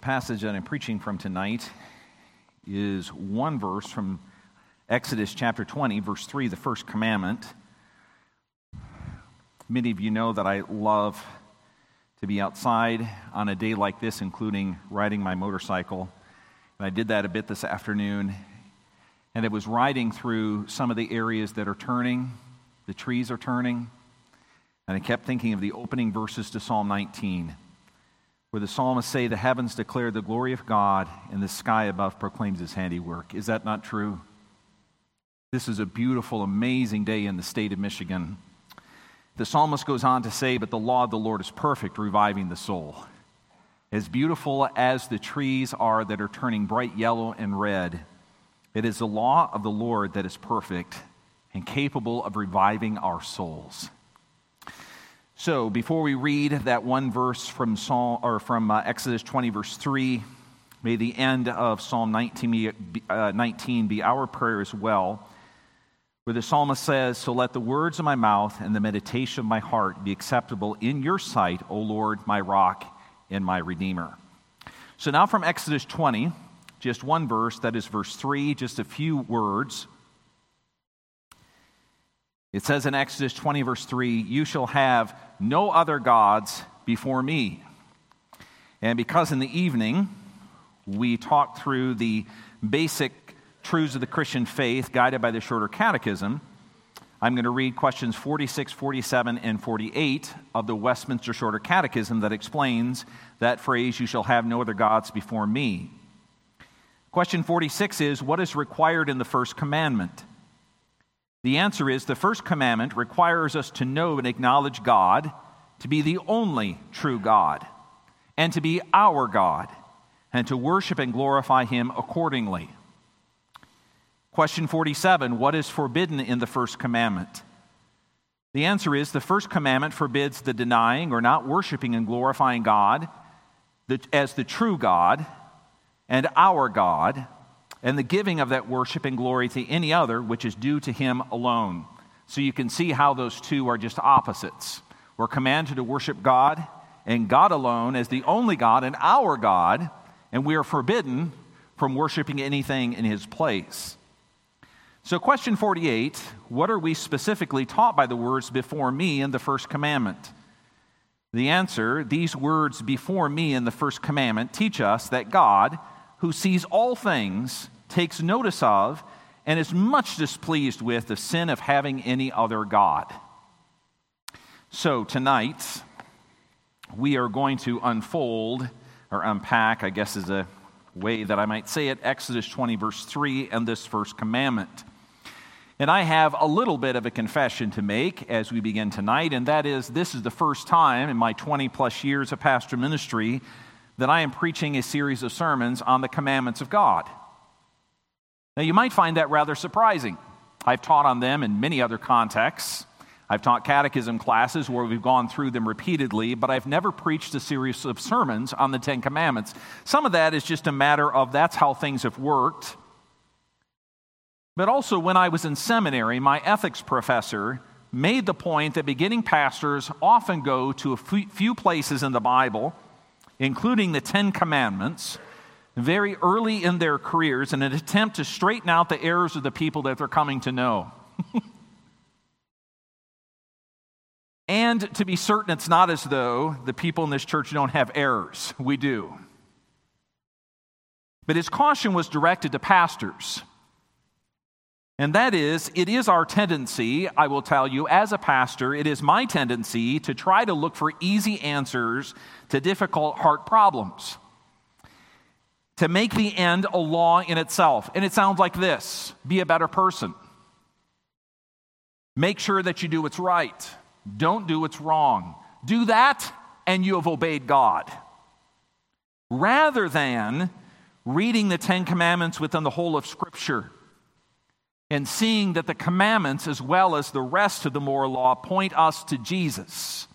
passage that I'm preaching from tonight is one verse from Exodus chapter 20, verse 3, the first commandment. Many of you know that I love to be outside on a day like this, including riding my motorcycle. And I did that a bit this afternoon. And it was riding through some of the areas that are turning, the trees are turning. And I kept thinking of the opening verses to Psalm 19 where the psalmists say, The heavens declare the glory of God, and the sky above proclaims his handiwork. Is that not true? This is a beautiful, amazing day in the state of Michigan. The psalmist goes on to say, But the law of the Lord is perfect, reviving the soul. As beautiful as the trees are that are turning bright yellow and red, it is the law of the Lord that is perfect and capable of reviving our souls. So, before we read that one verse from Psalm or from uh, Exodus 20, verse 3, may the end of Psalm 19 be, uh, 19 be our prayer as well, where the psalmist says, So let the words of my mouth and the meditation of my heart be acceptable in your sight, O Lord, my rock and my redeemer. So, now from Exodus 20, just one verse, that is verse 3, just a few words. It says in Exodus 20, verse 3, You shall have no other gods before me. And because in the evening we talked through the basic truths of the Christian faith guided by the shorter catechism, I'm going to read questions 46, 47, and 48 of the Westminster Shorter Catechism that explains that phrase, You shall have no other gods before me. Question 46 is What is required in the first commandment? The answer is the first commandment requires us to know and acknowledge God to be the only true God and to be our God and to worship and glorify Him accordingly. Question 47 What is forbidden in the first commandment? The answer is the first commandment forbids the denying or not worshiping and glorifying God as the true God and our God and the giving of that worship and glory to any other which is due to him alone. So you can see how those two are just opposites. We're commanded to worship God and God alone as the only God and our God, and we are forbidden from worshiping anything in his place. So, question 48 What are we specifically taught by the words before me in the first commandment? The answer these words before me in the first commandment teach us that God, who sees all things, takes notice of, and is much displeased with the sin of having any other God. So, tonight, we are going to unfold or unpack, I guess is a way that I might say it, Exodus 20, verse 3, and this first commandment. And I have a little bit of a confession to make as we begin tonight, and that is this is the first time in my 20 plus years of pastor ministry that I am preaching a series of sermons on the commandments of God. Now, you might find that rather surprising. I've taught on them in many other contexts. I've taught catechism classes where we've gone through them repeatedly, but I've never preached a series of sermons on the Ten Commandments. Some of that is just a matter of that's how things have worked. But also, when I was in seminary, my ethics professor made the point that beginning pastors often go to a few places in the Bible including the Ten Commandments, very early in their careers in an attempt to straighten out the errors of the people that they're coming to know. and to be certain, it's not as though the people in this church don't have errors. We do. But his caution was directed to pastors. And that is, it is our tendency, I will tell you, as a pastor, it is my tendency to try to look for easy answers to difficult heart problems. To make the end a law in itself. And it sounds like this be a better person. Make sure that you do what's right. Don't do what's wrong. Do that, and you have obeyed God. Rather than reading the Ten Commandments within the whole of Scripture and seeing that the commandments, as well as the rest of the moral law, point us to Jesus.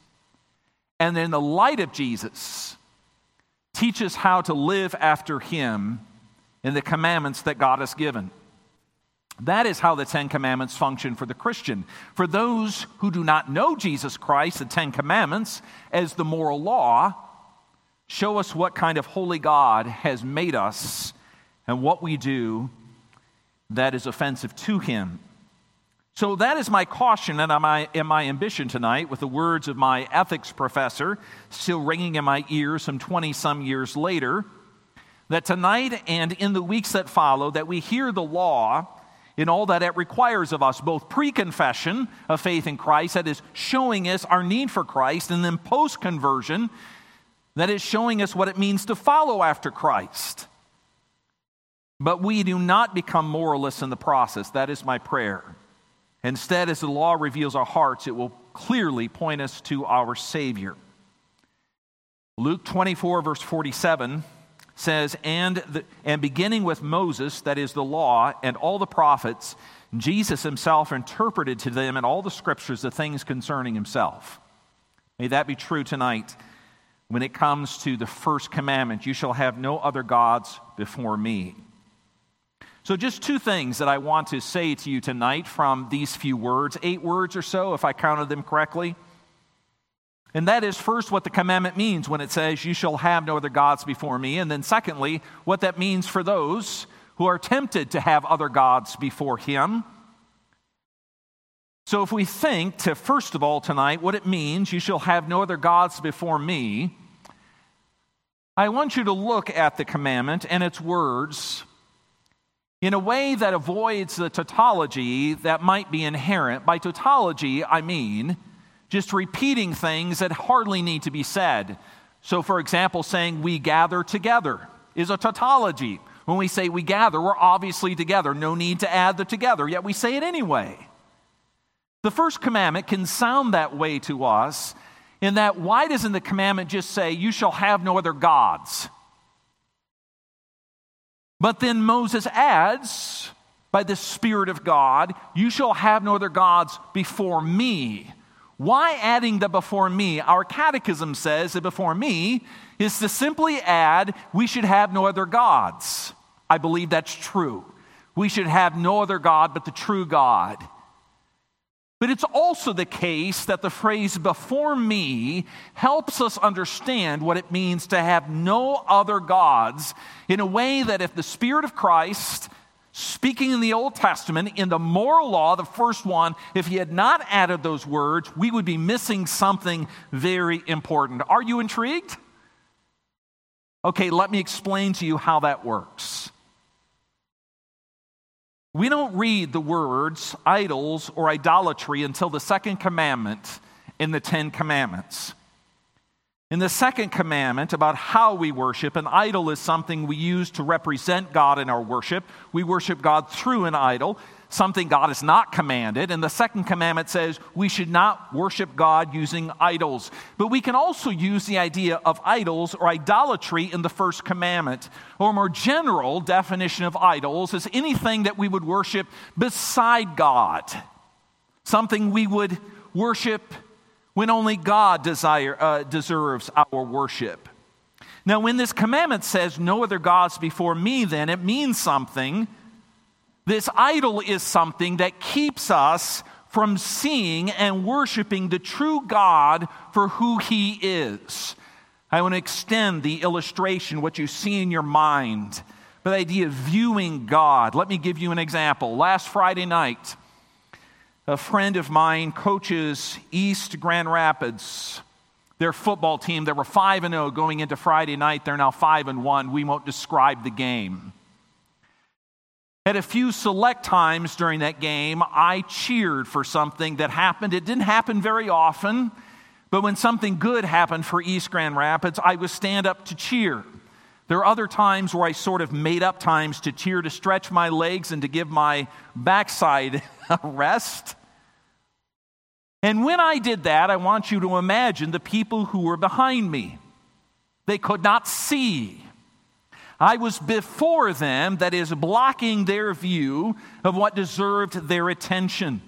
And in the light of Jesus, teach us how to live after Him in the commandments that God has given. That is how the Ten Commandments function for the Christian. For those who do not know Jesus Christ, the Ten Commandments, as the moral law, show us what kind of holy God has made us and what we do that is offensive to him. So that is my caution and my, and my ambition tonight with the words of my ethics professor still ringing in my ears some 20 some years later that tonight and in the weeks that follow that we hear the law in all that it requires of us, both pre confession of faith in Christ, that is showing us our need for Christ, and then post conversion, that is showing us what it means to follow after Christ. But we do not become moralists in the process. That is my prayer. Instead, as the law reveals our hearts, it will clearly point us to our Savior. Luke 24, verse 47 says, and, the, and beginning with Moses, that is the law, and all the prophets, Jesus himself interpreted to them in all the scriptures the things concerning himself. May that be true tonight when it comes to the first commandment you shall have no other gods before me. So, just two things that I want to say to you tonight from these few words, eight words or so, if I counted them correctly. And that is first what the commandment means when it says, You shall have no other gods before me. And then, secondly, what that means for those who are tempted to have other gods before him. So, if we think to first of all tonight what it means, you shall have no other gods before me, I want you to look at the commandment and its words in a way that avoids the tautology that might be inherent. By tautology, I mean just repeating things that hardly need to be said. So, for example, saying we gather together is a tautology. When we say we gather, we're obviously together. No need to add the together, yet we say it anyway. The first commandment can sound that way to us in that why doesn't the commandment just say, You shall have no other gods? But then Moses adds, by the Spirit of God, You shall have no other gods before me. Why adding the before me? Our catechism says that before me is to simply add, we should have no other gods. I believe that's true. We should have no other God but the true God. But it's also the case that the phrase before me helps us understand what it means to have no other gods in a way that if the Spirit of Christ speaking in the Old Testament, in the moral law, the first one, if he had not added those words, we would be missing something very important. Are you intrigued? Okay, let me explain to you how that works. We don't read the words idols or idolatry until the second commandment in the Ten Commandments. In the second commandment about how we worship, an idol is something we use to represent God in our worship. We worship God through an idol, something God has not commanded. And the second commandment says we should not worship God using idols. But we can also use the idea of idols or idolatry in the first commandment. Or a more general definition of idols is anything that we would worship beside God, something we would worship when only God desire, uh, deserves our worship. Now, when this commandment says, No other gods before me, then it means something. This idol is something that keeps us from seeing and worshiping the true God for who he is. I want to extend the illustration, what you see in your mind, the idea of viewing God. Let me give you an example. Last Friday night, a friend of mine coaches East Grand Rapids, their football team. They were 5 and 0 going into Friday night. They're now 5 and 1. We won't describe the game. At a few select times during that game, I cheered for something that happened. It didn't happen very often, but when something good happened for East Grand Rapids, I would stand up to cheer. There are other times where I sort of made up times to cheer, to stretch my legs, and to give my backside a rest. And when I did that, I want you to imagine the people who were behind me. They could not see. I was before them, that is, blocking their view of what deserved their attention.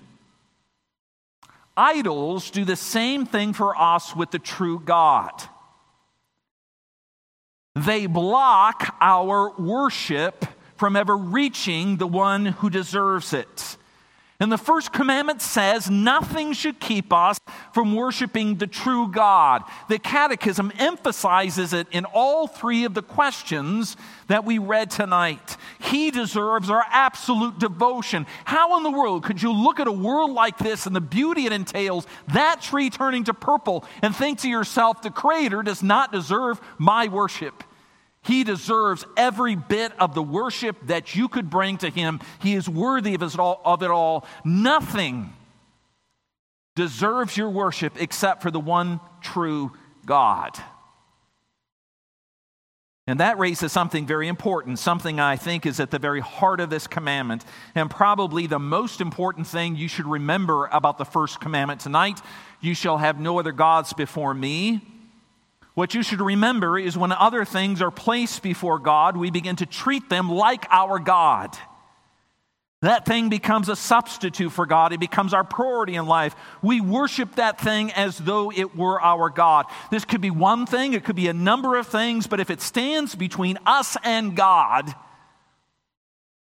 Idols do the same thing for us with the true God. They block our worship from ever reaching the one who deserves it. And the first commandment says nothing should keep us from worshiping the true God. The Catechism emphasizes it in all three of the questions that we read tonight. He deserves our absolute devotion. How in the world could you look at a world like this and the beauty it entails, that tree turning to purple, and think to yourself, the Creator does not deserve my worship? He deserves every bit of the worship that you could bring to him. He is worthy of it all. Of it all. Nothing deserves your worship except for the one true God. And that raises something very important, something I think is at the very heart of this commandment, and probably the most important thing you should remember about the first commandment tonight. You shall have no other gods before me. What you should remember is when other things are placed before God, we begin to treat them like our God. That thing becomes a substitute for God. It becomes our priority in life. We worship that thing as though it were our God. This could be one thing, it could be a number of things, but if it stands between us and God,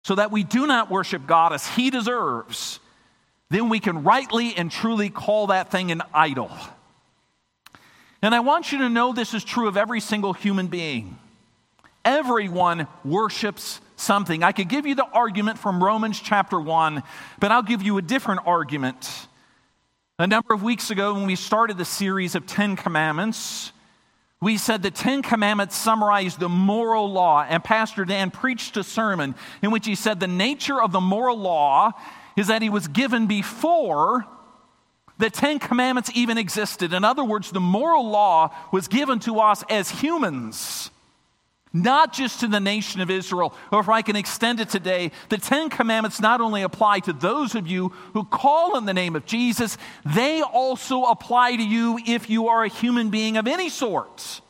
so that we do not worship God as He deserves, then we can rightly and truly call that thing an idol. And I want you to know this is true of every single human being. Everyone worships something. I could give you the argument from Romans chapter 1, but I'll give you a different argument. A number of weeks ago, when we started the series of Ten Commandments, we said the Ten Commandments summarize the moral law, and Pastor Dan preached a sermon in which he said the nature of the moral law is that he was given before the Ten Commandments even existed. In other words, the moral law was given to us as humans, not just to the nation of Israel. Or if I can extend it today, the Ten Commandments not only apply to those of you who call in the name of Jesus, they also apply to you if you are a human being of any sort.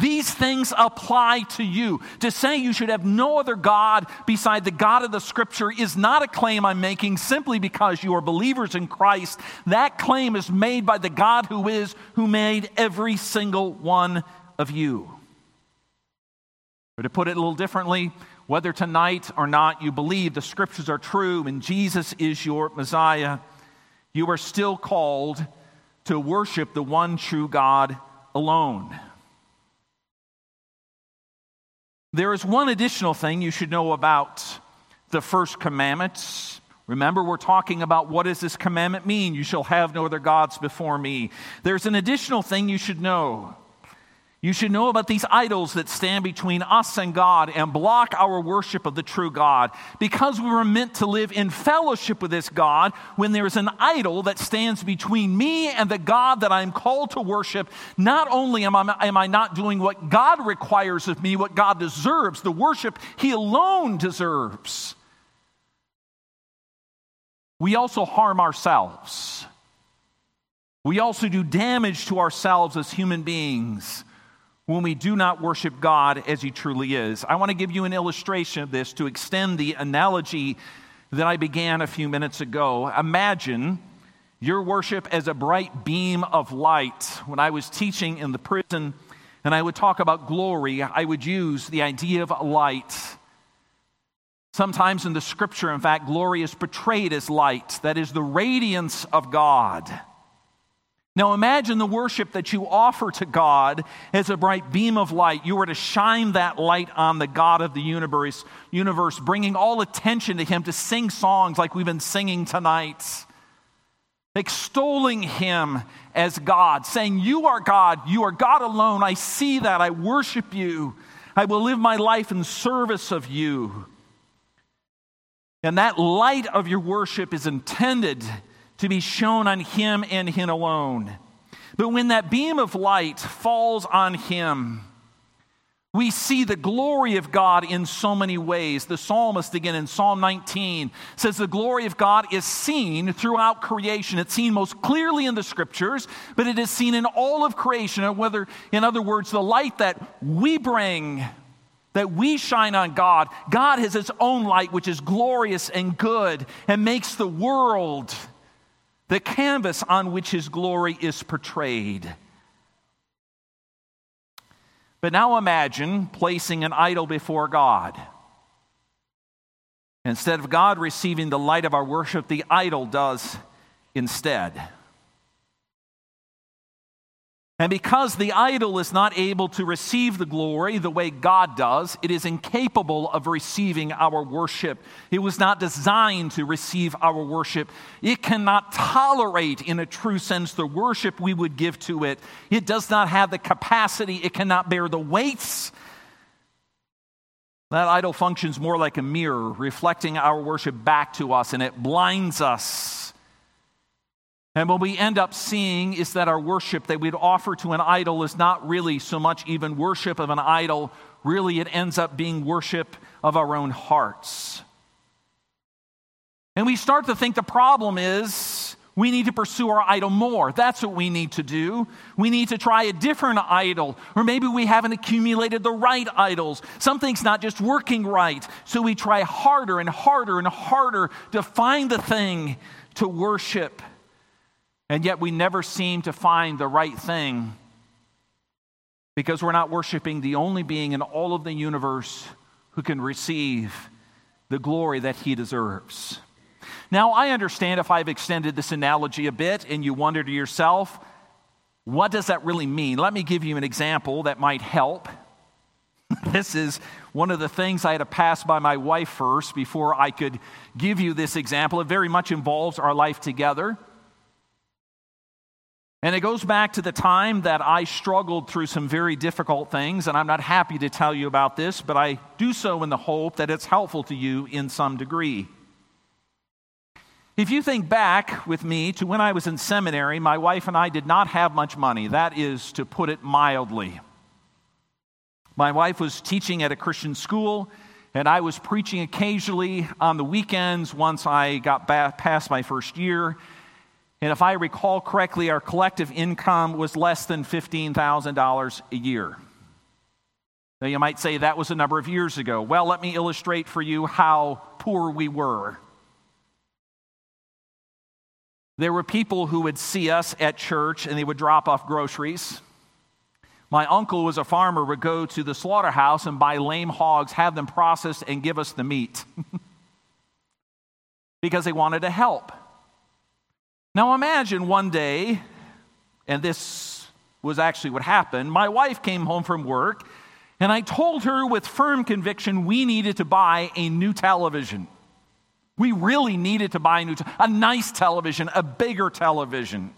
These things apply to you. To say you should have no other God beside the God of the Scripture is not a claim I'm making simply because you are believers in Christ. That claim is made by the God who is, who made every single one of you. Or to put it a little differently, whether tonight or not you believe the Scriptures are true and Jesus is your Messiah, you are still called to worship the one true God alone. There is one additional thing you should know about the first commandment. Remember, we're talking about what does this commandment mean? You shall have no other gods before me. There's an additional thing you should know. You should know about these idols that stand between us and God and block our worship of the true God. Because we were meant to live in fellowship with this God, when there is an idol that stands between me and the God that I am called to worship, not only am I, am I not doing what God requires of me, what God deserves, the worship He alone deserves, we also harm ourselves. We also do damage to ourselves as human beings when we do not worship God as He truly is. I want to give you an illustration of this to extend the analogy that I began a few minutes ago. Imagine your worship as a bright beam of light. When I was teaching in the prison and I would talk about glory, I would use the idea of light. Sometimes in the scripture, in fact, glory is portrayed as light, that is the radiance of God. Now imagine the worship that you offer to God as a bright beam of light. You were to shine that light on the God of the universe, universe, bringing all attention to Him, to sing songs like we've been singing tonight, extolling Him as God, saying, You are God, you are God alone. I see that, I worship you, I will live my life in service of you. And that light of your worship is intended to be shown on him and him alone. But when that beam of light falls on him, we see the glory of God in so many ways. The psalmist, again in Psalm 19, says the glory of God is seen throughout creation. It's seen most clearly in the scriptures, but it is seen in all of creation. And whether, in other words, the light that we bring, that we shine on God, God has His own light, which is glorious and good and makes the world the canvas on which his glory is portrayed. But now imagine placing an idol before God. Instead of God receiving the light of our worship, the idol does instead. And because the idol is not able to receive the glory the way God does, it is incapable of receiving our worship. It was not designed to receive our worship. It cannot tolerate, in a true sense, the worship we would give to it. It does not have the capacity, it cannot bear the weights. That idol functions more like a mirror, reflecting our worship back to us, and it blinds us and what we end up seeing is that our worship that we'd offer to an idol is not really so much even worship of an idol. Really, it ends up being worship of our own hearts. And we start to think the problem is we need to pursue our idol more. That's what we need to do. We need to try a different idol. Or maybe we haven't accumulated the right idols. Something's not just working right. So we try harder and harder and harder to find the thing to worship. And yet we never seem to find the right thing because we're not worshiping the only being in all of the universe who can receive the glory that he deserves. Now, I understand if I've extended this analogy a bit and you wonder to yourself, what does that really mean? Let me give you an example that might help. this is one of the things I had to pass by my wife first before I could give you this example. It very much involves our life together. And it goes back to the time that I struggled through some very difficult things, and I'm not happy to tell you about this, but I do so in the hope that it's helpful to you in some degree. If you think back with me to when I was in seminary, my wife and I did not have much money. That is to put it mildly. My wife was teaching at a Christian school, and I was preaching occasionally on the weekends once I got past my first year. And if I recall correctly, our collective income was less than $15,000 a year. Now, you might say that was a number of years ago. Well, let me illustrate for you how poor we were. There were people who would see us at church and they would drop off groceries. My uncle was a farmer, would go to the slaughterhouse and buy lame hogs, have them processed, and give us the meat because they wanted to help. Now imagine one day, and this was actually what happened. My wife came home from work, and I told her with firm conviction we needed to buy a new television. We really needed to buy a new, te- a nice television, a bigger television.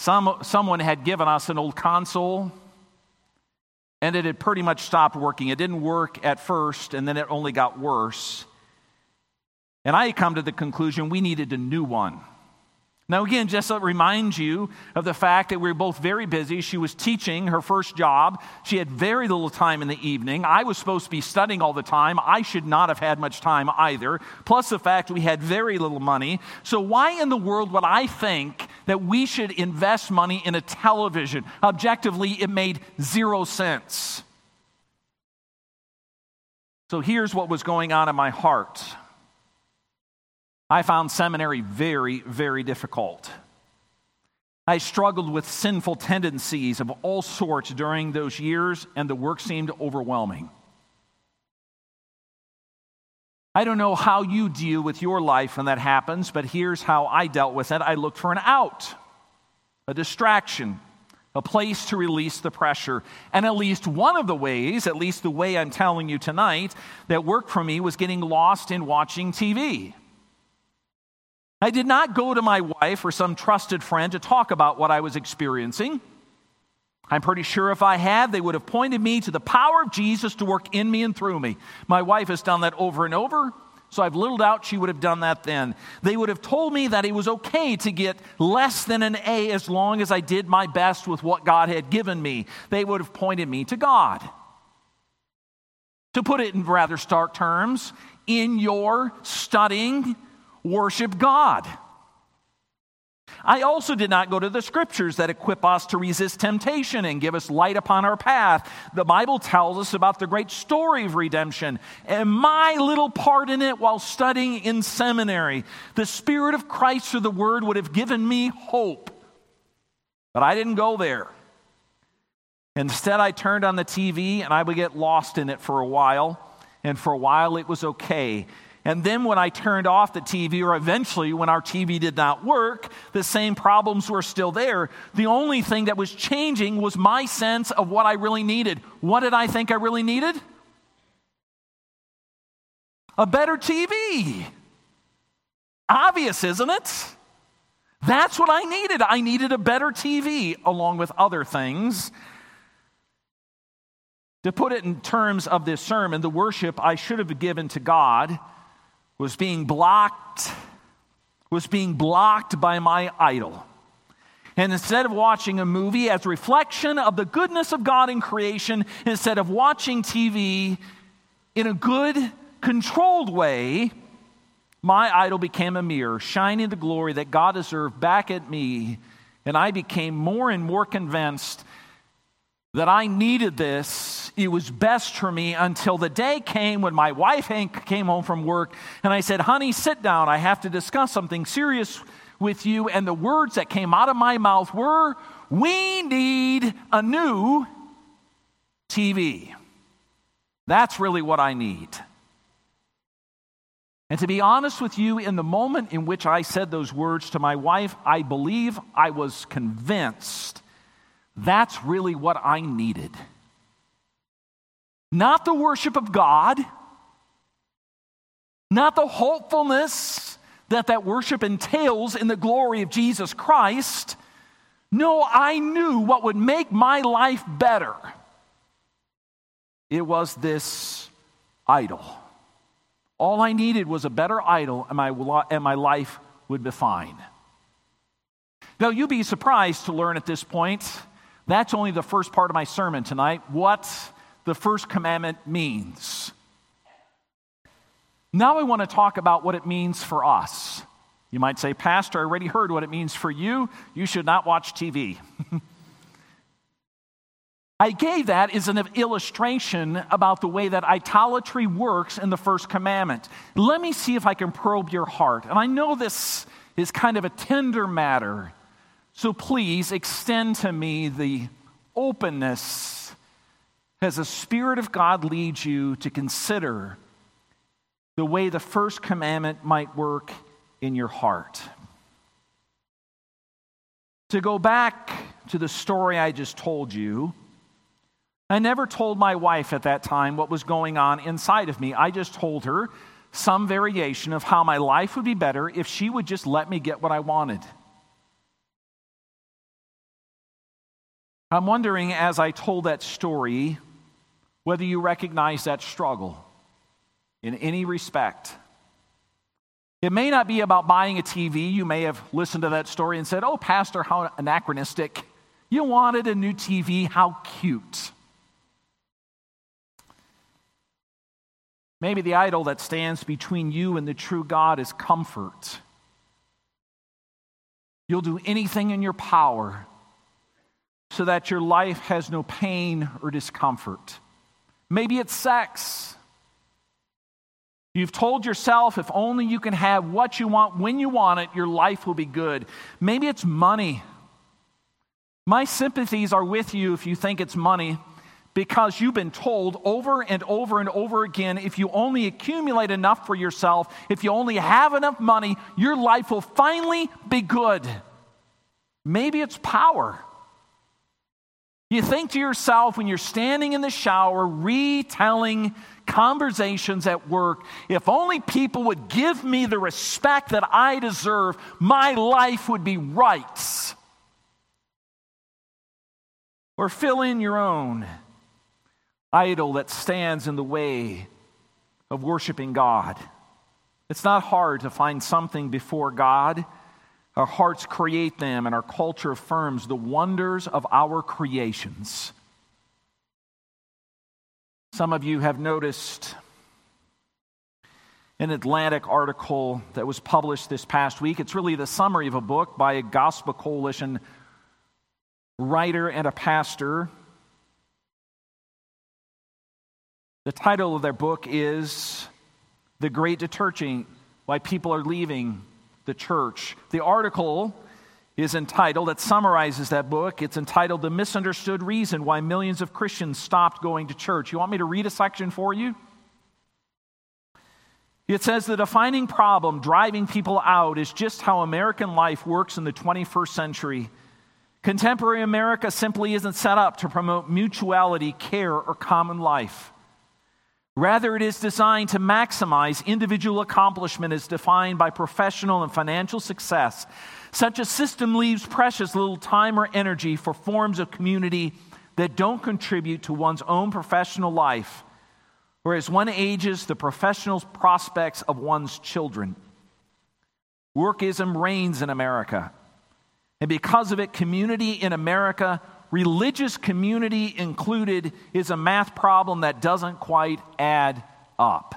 Some, someone had given us an old console, and it had pretty much stopped working. It didn't work at first, and then it only got worse. And I come to the conclusion we needed a new one. Now, again, just to remind you of the fact that we were both very busy. She was teaching her first job. She had very little time in the evening. I was supposed to be studying all the time. I should not have had much time either. Plus, the fact we had very little money. So, why in the world would I think that we should invest money in a television? Objectively, it made zero sense. So, here's what was going on in my heart. I found seminary very, very difficult. I struggled with sinful tendencies of all sorts during those years, and the work seemed overwhelming. I don't know how you deal with your life when that happens, but here's how I dealt with it I looked for an out, a distraction, a place to release the pressure. And at least one of the ways, at least the way I'm telling you tonight, that worked for me was getting lost in watching TV. I did not go to my wife or some trusted friend to talk about what I was experiencing. I'm pretty sure if I had, they would have pointed me to the power of Jesus to work in me and through me. My wife has done that over and over, so I've little doubt she would have done that then. They would have told me that it was okay to get less than an A as long as I did my best with what God had given me. They would have pointed me to God. To put it in rather stark terms, in your studying, worship God. I also did not go to the scriptures that equip us to resist temptation and give us light upon our path. The Bible tells us about the great story of redemption and my little part in it while studying in seminary. The Spirit of Christ through the Word would have given me hope. But I didn't go there. Instead, I turned on the TV and I would get lost in it for a while and for a while it was okay. And then when I turned off the TV, or eventually when our TV did not work, the same problems were still there. The only thing that was changing was my sense of what I really needed. What did I think I really needed? A better TV. Obvious, isn't it? That's what I needed. I needed a better TV, along with other things. To put it in terms of this sermon, the worship I should have given to God was being blocked was being blocked by my idol. And instead of watching a movie as reflection of the goodness of God in creation, instead of watching TV in a good, controlled way, my idol became a mirror, shining the glory that God deserved back at me. And I became more and more convinced that I needed this. It was best for me until the day came when my wife Hank came home from work and I said, Honey, sit down. I have to discuss something serious with you. And the words that came out of my mouth were, We need a new TV. That's really what I need. And to be honest with you, in the moment in which I said those words to my wife, I believe I was convinced that's really what I needed. Not the worship of God, not the hopefulness that that worship entails in the glory of Jesus Christ. No, I knew what would make my life better. It was this idol. All I needed was a better idol, and my, and my life would be fine. Now, you'd be surprised to learn at this point that's only the first part of my sermon tonight what the first commandment means. Now I want to talk about what it means for us. You might say, Pastor, I already heard what it means for you. You should not watch TV. I gave that as an illustration about the way that idolatry works in the first commandment. Let me see if I can probe your heart. And I know this is kind of a tender matter, so please extend to me the openness as the Spirit of God leads you to consider the way the first commandment might work in your heart. To go back to the story I just told you, I never told my wife at that time what was going on inside of me. I just told her some variation of how my life would be better if she would just let me get what I wanted. I'm wondering as I told that story whether you recognize that struggle in any respect. It may not be about buying a TV. You may have listened to that story and said, Oh, Pastor, how anachronistic. You wanted a new TV. How cute. Maybe the idol that stands between you and the true God is comfort. You'll do anything in your power so that your life has no pain or discomfort. Maybe it's sex. You've told yourself if only you can have what you want when you want it, your life will be good. Maybe it's money. My sympathies are with you if you think it's money because you've been told over and over and over again if you only accumulate enough for yourself, if you only have enough money, your life will finally be good. Maybe it's power. You think to yourself when you're standing in the shower retelling conversations at work, if only people would give me the respect that I deserve, my life would be right. Or fill in your own idol that stands in the way of worshiping God. It's not hard to find something before God our hearts create them, and our culture affirms the wonders of our creations. Some of you have noticed an Atlantic article that was published this past week. It's really the summary of a book by a Gospel Coalition writer and a pastor. The title of their book is The Great Dechurching Why People Are Leaving the church. The article is entitled, it summarizes that book. It's entitled The Misunderstood Reason Why Millions of Christians Stopped Going to Church. You want me to read a section for you? It says the defining problem driving people out is just how American life works in the 21st century. Contemporary America simply isn't set up to promote mutuality, care, or common life. Rather, it is designed to maximize individual accomplishment as defined by professional and financial success. Such a system leaves precious little time or energy for forms of community that don't contribute to one's own professional life whereas one ages the professional prospects of one's children. Workism reigns in America. And because of it, community in America, religious community included, is a math problem that doesn't quite add up.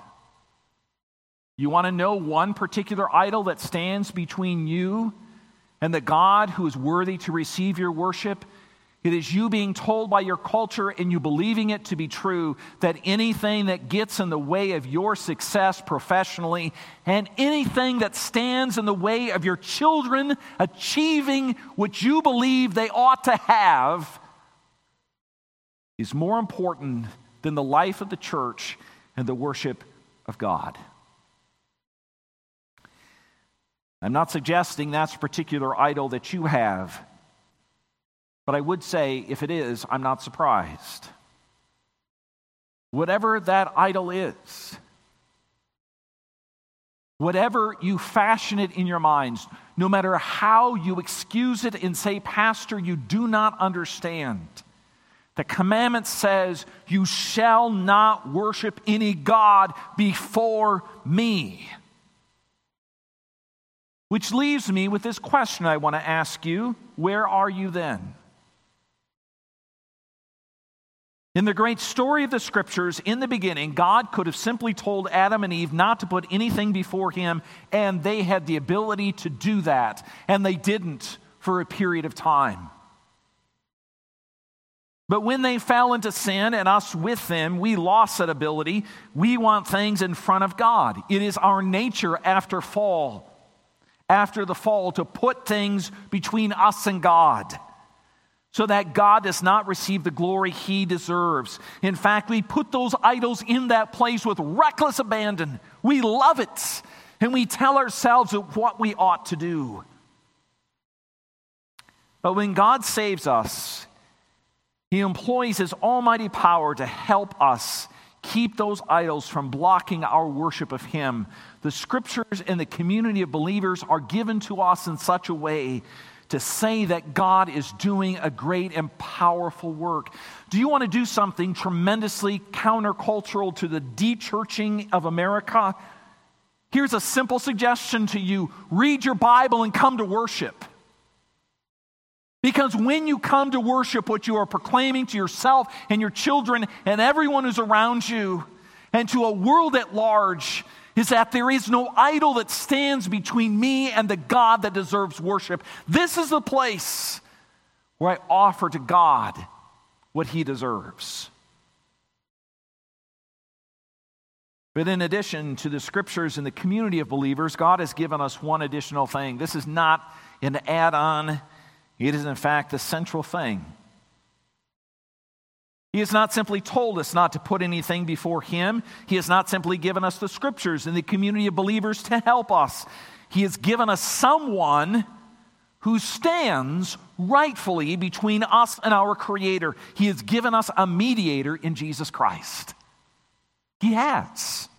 You want to know one particular idol that stands between you and the God who is worthy to receive your worship? It is you being told by your culture and you believing it to be true that anything that gets in the way of your success professionally and anything that stands in the way of your children achieving what you believe they ought to have is more important than the life of the church and the worship of God. I'm not suggesting that's a particular idol that you have. But I would say, if it is, I'm not surprised. Whatever that idol is, whatever you fashion it in your minds, no matter how you excuse it and say, Pastor, you do not understand. The commandment says, You shall not worship any God before me. Which leaves me with this question I want to ask you Where are you then? In the great story of the scriptures, in the beginning, God could have simply told Adam and Eve not to put anything before him, and they had the ability to do that, and they didn't for a period of time. But when they fell into sin and us with them, we lost that ability. We want things in front of God. It is our nature after fall, after the fall, to put things between us and God so that God does not receive the glory he deserves. In fact, we put those idols in that place with reckless abandon. We love it, and we tell ourselves what we ought to do. But when God saves us, he employs his almighty power to help us keep those idols from blocking our worship of him. The scriptures and the community of believers are given to us in such a way to say that God is doing a great and powerful work. Do you want to do something tremendously countercultural to the de-churching of America? Here's a simple suggestion to you read your Bible and come to worship. Because when you come to worship, what you are proclaiming to yourself and your children and everyone who's around you, and to a world at large, is that there is no idol that stands between me and the God that deserves worship. This is the place where I offer to God what he deserves. But in addition to the scriptures and the community of believers, God has given us one additional thing. This is not an add on, it is in fact the central thing. He has not simply told us not to put anything before Him. He has not simply given us the scriptures and the community of believers to help us. He has given us someone who stands rightfully between us and our Creator. He has given us a mediator in Jesus Christ. He has.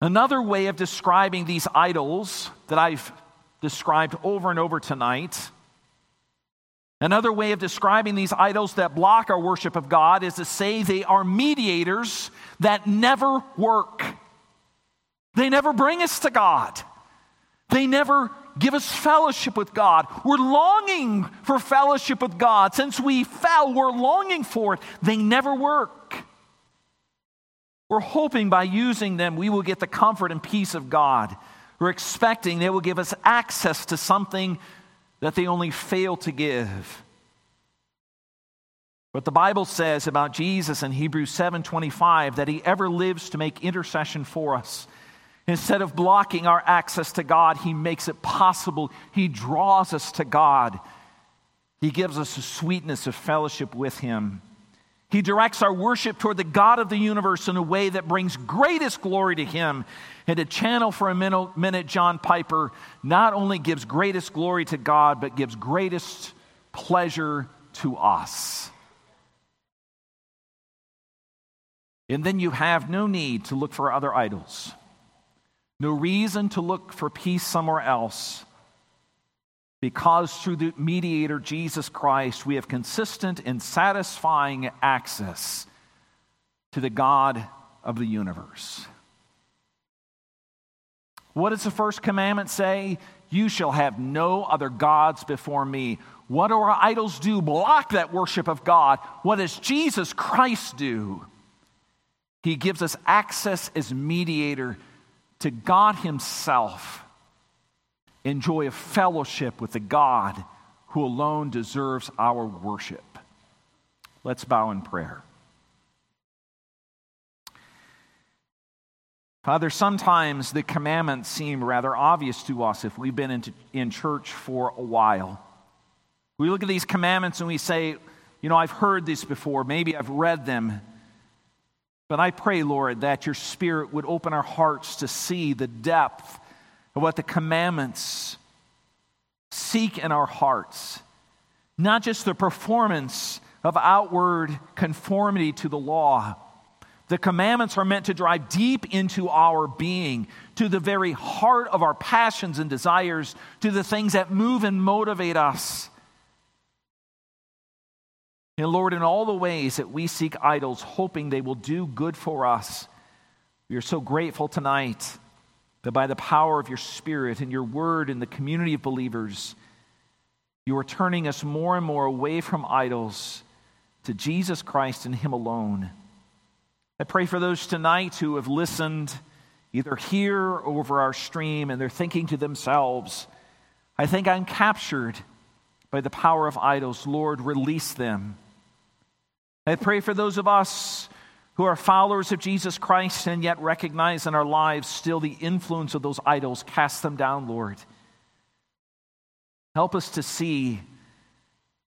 Another way of describing these idols that I've described over and over tonight Another way of describing these idols that block our worship of God is to say they are mediators that never work. They never bring us to God. They never give us fellowship with God. We're longing for fellowship with God. Since we fell, we're longing for it. They never work. We're hoping by using them we will get the comfort and peace of God. We're expecting they will give us access to something that they only fail to give. But the Bible says about Jesus in Hebrews 7:25 that he ever lives to make intercession for us. Instead of blocking our access to God, he makes it possible. He draws us to God. He gives us a sweetness of fellowship with him. He directs our worship toward the God of the universe in a way that brings greatest glory to Him. And to channel for a minute John Piper not only gives greatest glory to God, but gives greatest pleasure to us. And then you have no need to look for other idols, no reason to look for peace somewhere else, because through the mediator, Jesus Christ, we have consistent and satisfying access to the God of the universe. What does the first commandment say? You shall have no other gods before me. What do our idols do? Block that worship of God. What does Jesus Christ do? He gives us access as mediator to God Himself, enjoy a fellowship with the God who alone deserves our worship. Let's bow in prayer. Father, sometimes the commandments seem rather obvious to us if we've been in church for a while. We look at these commandments and we say, you know, I've heard this before, maybe I've read them. But I pray, Lord, that your Spirit would open our hearts to see the depth of what the commandments seek in our hearts. Not just the performance of outward conformity to the law the commandments are meant to drive deep into our being, to the very heart of our passions and desires, to the things that move and motivate us. And Lord, in all the ways that we seek idols, hoping they will do good for us, we are so grateful tonight that by the power of your Spirit and your word in the community of believers, you are turning us more and more away from idols to Jesus Christ and Him alone. I pray for those tonight who have listened either here or over our stream and they're thinking to themselves, I think I'm captured by the power of idols. Lord, release them. I pray for those of us who are followers of Jesus Christ and yet recognize in our lives still the influence of those idols. Cast them down, Lord. Help us to see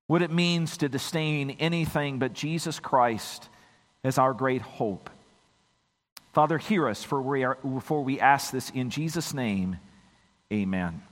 what it means to disdain anything but Jesus Christ as our great hope. Father, hear us for we, are, we ask this in Jesus' name. Amen.